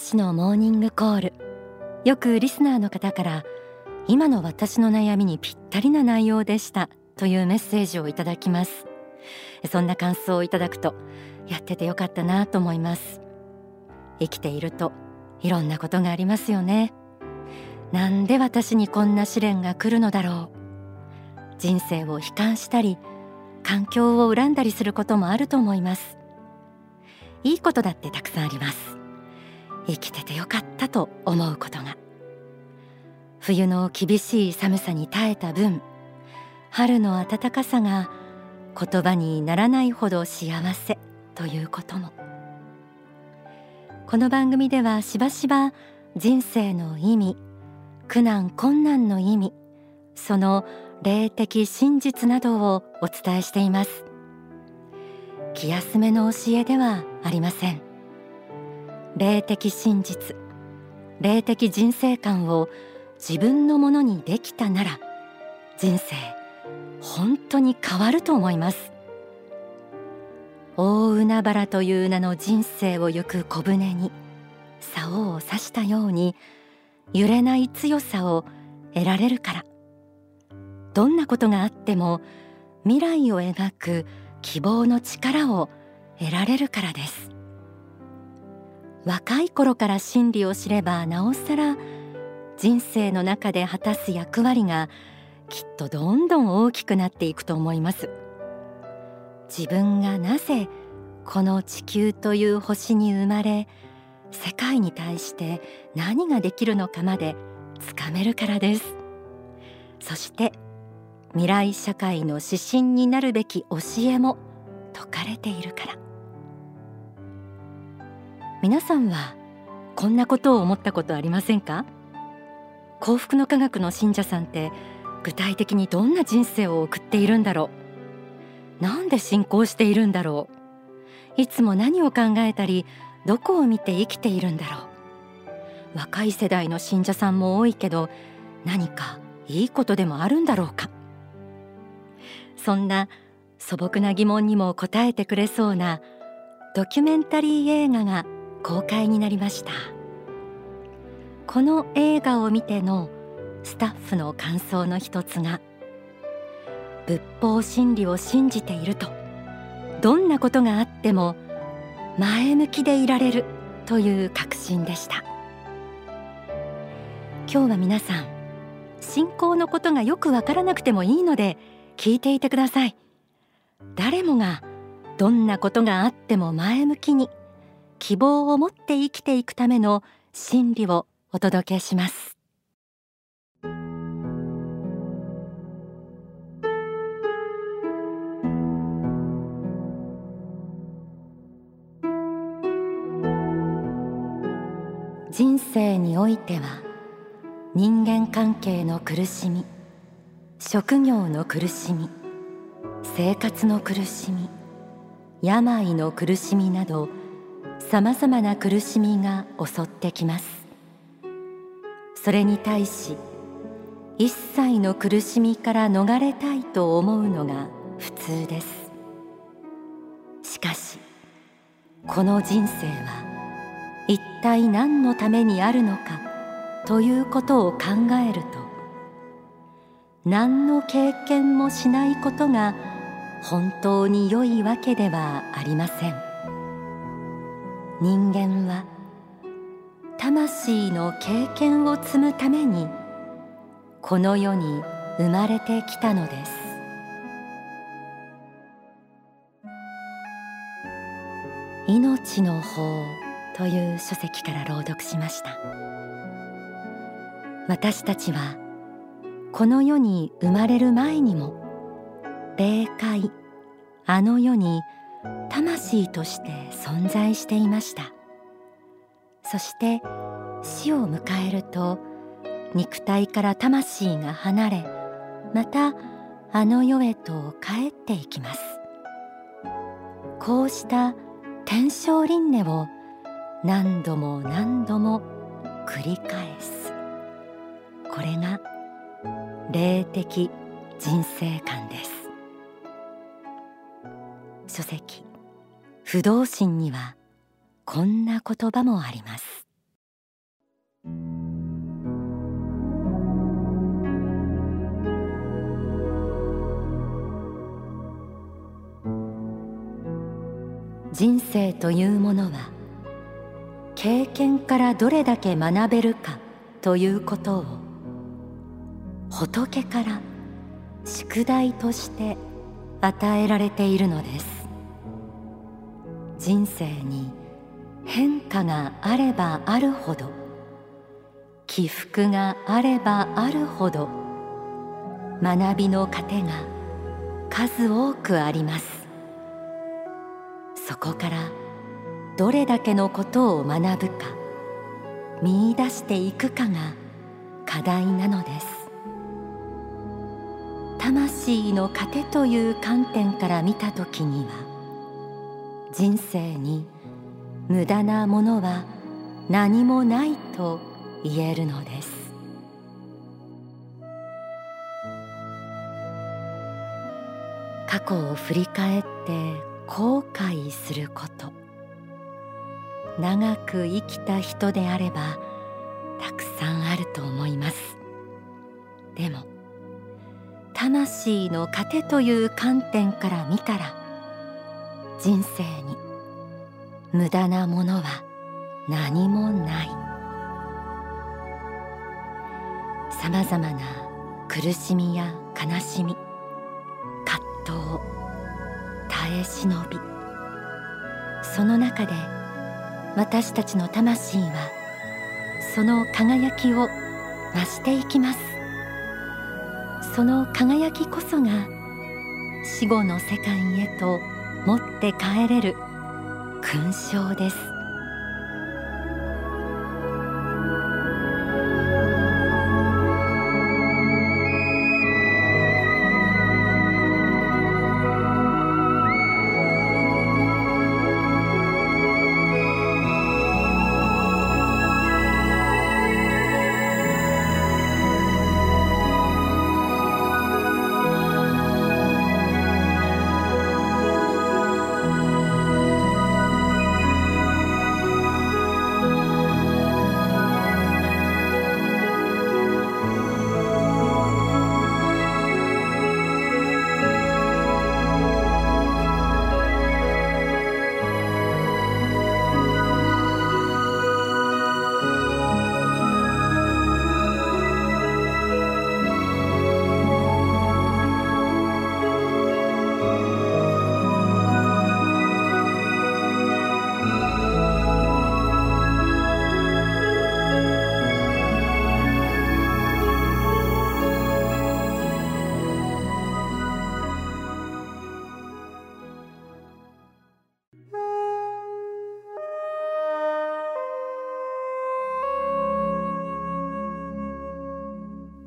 子のモーニングコール。よくリスナーの方から今の私の悩みにぴったりな内容でした。というメッセージをいただきます。そんな感想をいただくとやっててよかったなと思います。生きているといろんなことがありますよね。なんで私にこんな試練が来るのだろう。人生を悲観したり環境を恨んだりすることもあると思います。いいことだってたくさんあります。生きててよかったと思うことが。冬の厳しい寒さに耐えた分春の暖かさが言葉にならないほど幸せということも。この番組ではしばしば人生の意味苦難困難の意味その霊的真実などをお伝えしています。気休めの教えではありません。霊的真実霊的人生観を自分のものにできたなら人生本当に変わると思います。大海原という名の人生を行く小舟に竿を刺したように揺れない強さを得られるから。どんなことがあっても未来を描く希望の力を得られるからです。若い頃から真理を知ればなおさら人生の中で果たす役割がきっとどんどん大きくなっていくと思います。自分がなぜこの地球という星に生まれ世界に対して何ができるのかまでつかめるからです。そして未来社会の指針になるべき教えも説かれているから。皆さんはこんなことを思ったことありませんか？幸福の科学の信者さんって具体的にどんな人生を送っているんだろう？なんで信仰しているんだろう？いつも何を考えたりどこを見て生きているんだろう？若い世代の信者さんも多いけど何かいいことでもあるんだろうか？そんな素朴な疑問にも答えてくれそうなドキュメンタリー映画が公開になりました。この映画を見てのスタッフの感想の一つが仏法真理を信じているとどんなことがあっても前向きでいられるという確信でした。今日は皆さん信仰のことがよくわからなくてもいいので聞いていてください。誰もがどんなことがあっても前向きに希望を持って生きていくための真理をお届けします。人生においては人間関係の苦しみ職業の苦しみ生活の苦しみ病の苦しみなどさまざまな苦しみが襲ってきます。それに対し一切の苦しみから逃れたいと思うのが普通です。しかしこの人生は一体何のためにあるのかということを考えると何の経験もしないことが本当に良いわけではありません。人間は魂の経験を積むためにこの世に生まれてきたのです。命の法という書籍から朗読しました。私たちはこの世に生まれる前にも霊界あの世に魂として存在していました。そして死を迎えると肉体から魂が離れまたあの世へと帰っていきます。こうした天正輪廻を何度も何度も繰り返す。これが霊的人生観です。書籍。不動心にはこんな言葉もあります。人生というものは経験からどれだけ学べるかということを仏から宿題として与えられているのです。人生に変化があればあるほど起伏があればあるほど学びの糧が数多くあります。そこからどれだけのことを学ぶか見出していくかが課題なのです。魂の糧という観点から見た時には人生に無駄なものは何もないと言えるのです。過去を振り返って後悔すること。長く生きた人であればたくさんあると思います。でも魂の糧という観点から見たら人生に。無駄なものは何もない。さまざまな苦しみや悲しみ葛藤耐え忍び。その中で私たちの魂はその輝きを増していきます。その輝きこそが死後の世界へと持って帰れる勲章です。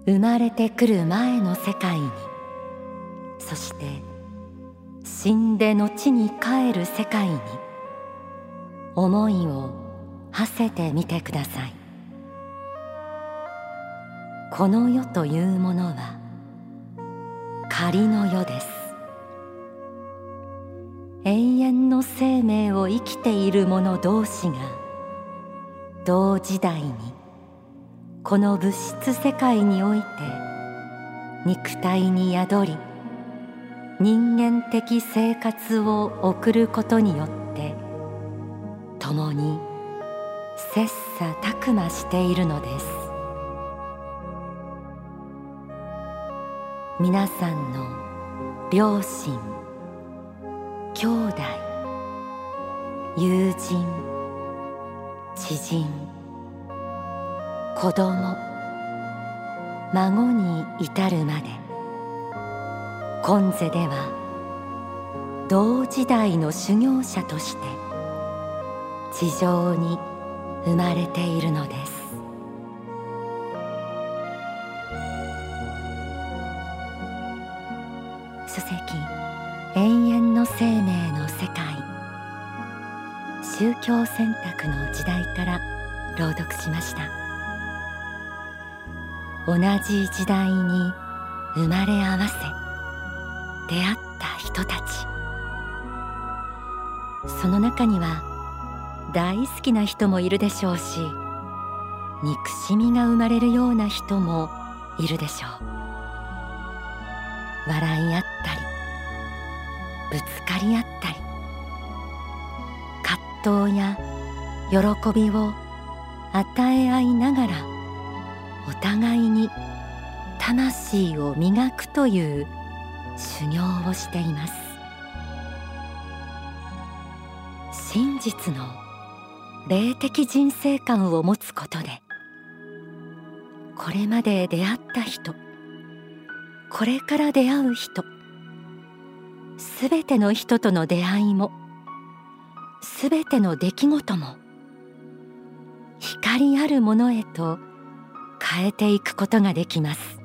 生まれてくる前の世界にそして死んで後に帰る世界に思いを馳せてみてください。この世というものは仮の世です。永遠の生命を生きている者同士が同時代にこの物質世界において肉体に宿り人間的生活を送ることによって共に切磋琢磨しているのです。皆さんの両親兄弟友人知人子供。孫に至るまで。今世では同時代の修行者として地上に生まれているのです。書籍永遠の生命の世界。宗教選択の時代から朗読しました。同じ時代に生まれ合わせ出会った人たち。その中には大好きな人もいるでしょうし憎しみが生まれるような人もいるでしょう。笑い合ったりぶつかり合ったり闘や喜びを与え合いながら魂を磨くという修行をしています真実の霊的人生観を持つことでこれまで出会った人これから出会う人すべての人との出会いもすべての出来事も光あるものへと変えていくことができます。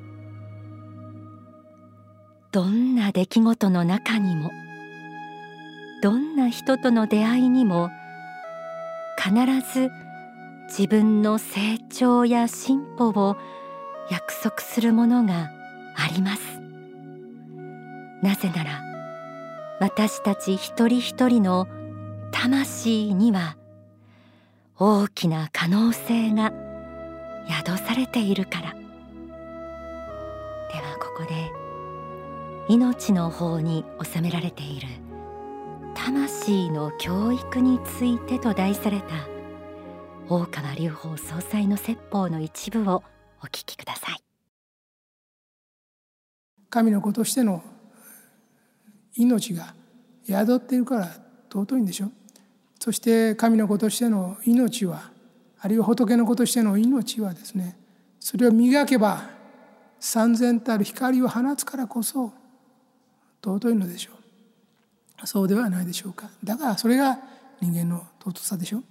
どんな出来事の中にもどんな人との出会いにも必ず自分の成長や進歩を約束するものがあります。なぜなら私たち一人一人の魂には大きな可能性が宿されているから。ではここで命の方に収められている。魂の教育についてと題された大川隆法総裁の説法の一部をお聞きください。神の子としての命が宿っているから尊いんでしょ。そして神の子としての命はあるいは仏の子としての命はですねそれを磨けば三千たる光を放つからこそ尊いのでしょう。そうではないでしょうか。だからそれが人間の尊さでしょう。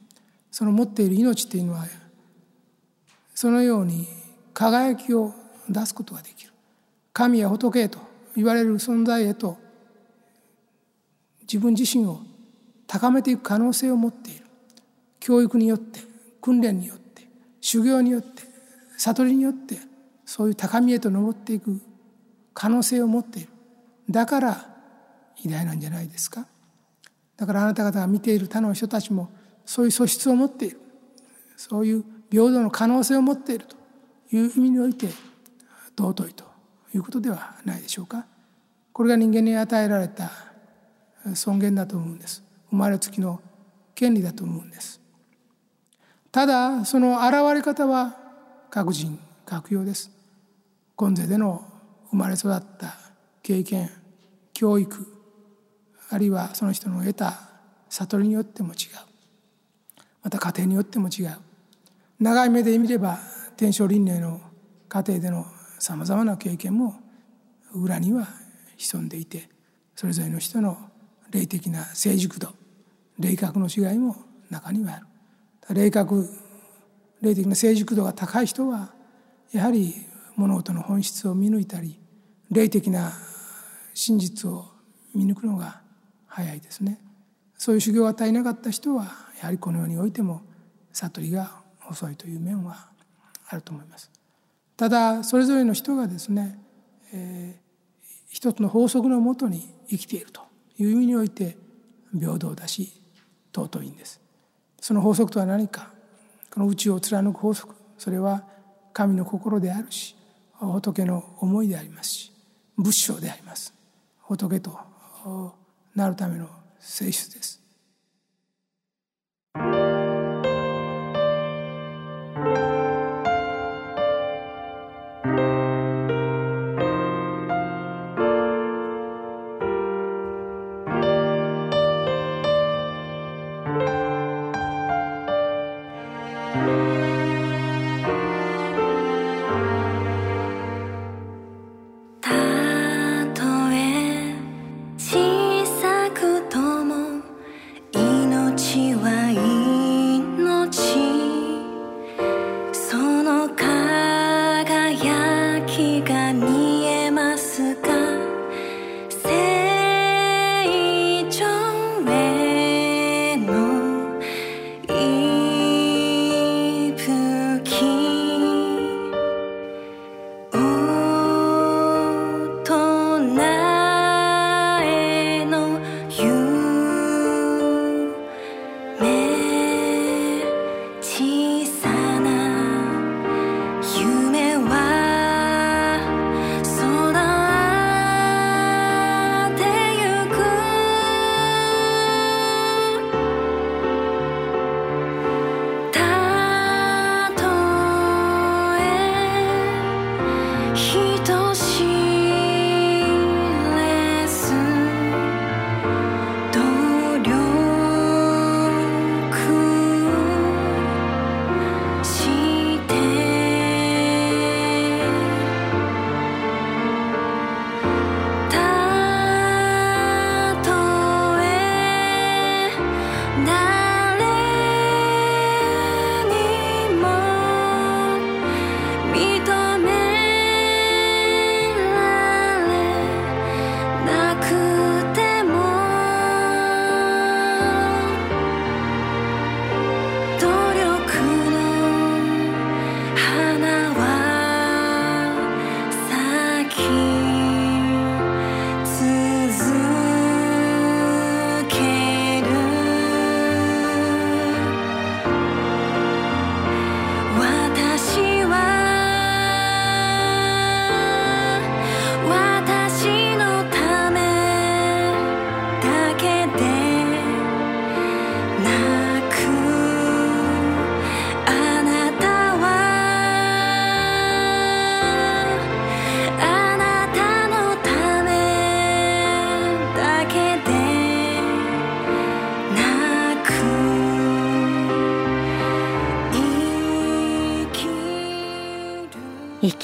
その持っている命っていうのはそのように輝きを出すことができる。神や仏へと言われる存在へと自分自身を高めていく可能性を持っている。教育によって訓練によって修行によって悟りによってそういう高みへと登っていく可能性を持っている。だから偉大なんじゃないですか？だからあなた方が見ている他の人たちもそういう素質を持っている。そういう平等の可能性を持っているという意味において尊いということではないでしょうか？これが人間に与えられた尊厳だと思うんです。生まれつきの権利だと思うんです。ただその現れ方は各人各様です。今世での生まれ育った経験教育あるいはその人の得た悟りによっても違う。また家庭によっても違う。長い目で見れば天正輪廻の家庭でのさまざまな経験も裏には潜んでいてそれぞれの人の霊的な成熟度霊格の違いも中にはある。霊格霊的な成熟度が高い人はやはり物事の本質を見抜いたり霊的な真実を見抜くのが早いですね。そういう修行を与えなかった人はやはりこの世においても悟りが遅いという面はあると思います。ただそれぞれの人がですね、えー、一つの法則のもとに生きているという意味において平等だし尊いんです。その法則とは何か。この宇宙を貫く法則。それは神の心であるし仏の思いでありますし仏性であります。仏となるための性質です。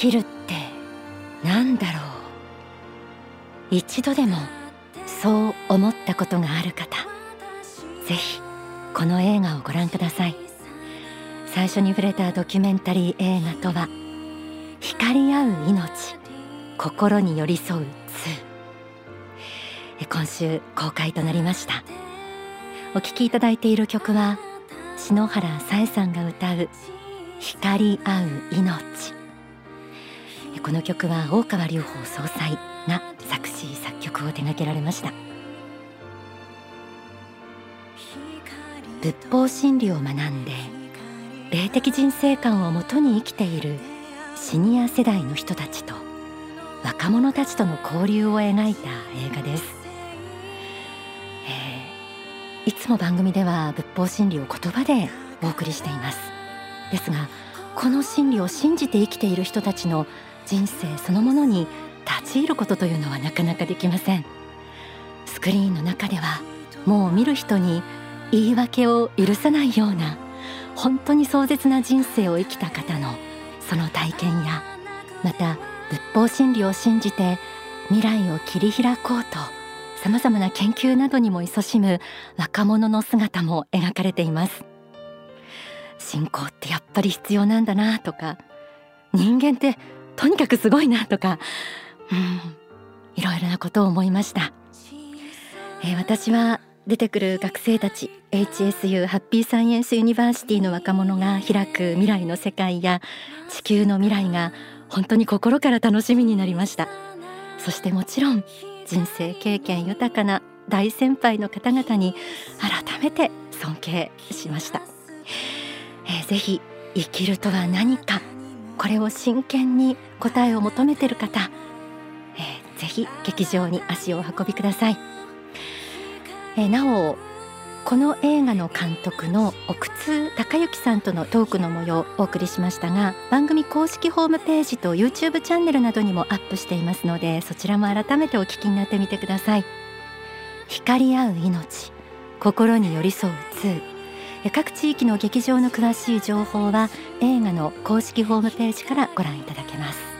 きるってなんだろう。一度でもそう思ったことがある方ぜひこの映画をご覧ください。最初に触れたドキュメンタリー映画とは光り合う命心に寄り添う2今週公開となりました。お聴きいただいている曲は篠原さえさんが歌う光り合う命。この曲は大川隆法総裁が作詞作曲を手掛けられました。仏法真理を学んで霊的人生観をもとに生きているシニア世代の人たちと若者たちとの交流を描いた映画です、えー、いつも番組では仏法真理を言葉でお送りしています。ですがこの真理を信じて生きている人たちの人生そのものに立ち入ることというのはなかなかできません。スクリーンの中ではもう見る人に言い訳を許さないような本当に壮絶な人生を生きた方のその体験やまた仏法真理を信じて未来を切り開こうとさまざまな研究などにも勤しむ若者の姿も描かれています。信仰ってやっぱり必要なんだなとか人間ってとにかくすごいなとか、うん、いろいろなことを思いました、えー、私は出てくる学生たち HSU ハッピーサイエンスユニバーシティの若者が開く未来の世界や地球の未来が本当に心から楽しみになりました。そしてもちろん人生経験豊かな大先輩の方々に改めて尊敬しました、えー、ぜひ生きるとは何かこれを真剣に答えを求めている方、えー、ぜひ劇場に足を運びください、えー、なおこの映画の監督の奥津隆之さんとのトークの模様をお送りしましたが番組公式ホームページと YouTube チャンネルなどにもアップしていますのでそちらも改めてお聞きになってみてください。光り合う命心に寄り添う2各地域の劇場の詳しい情報は映画の公式ホームページからご覧いただけます。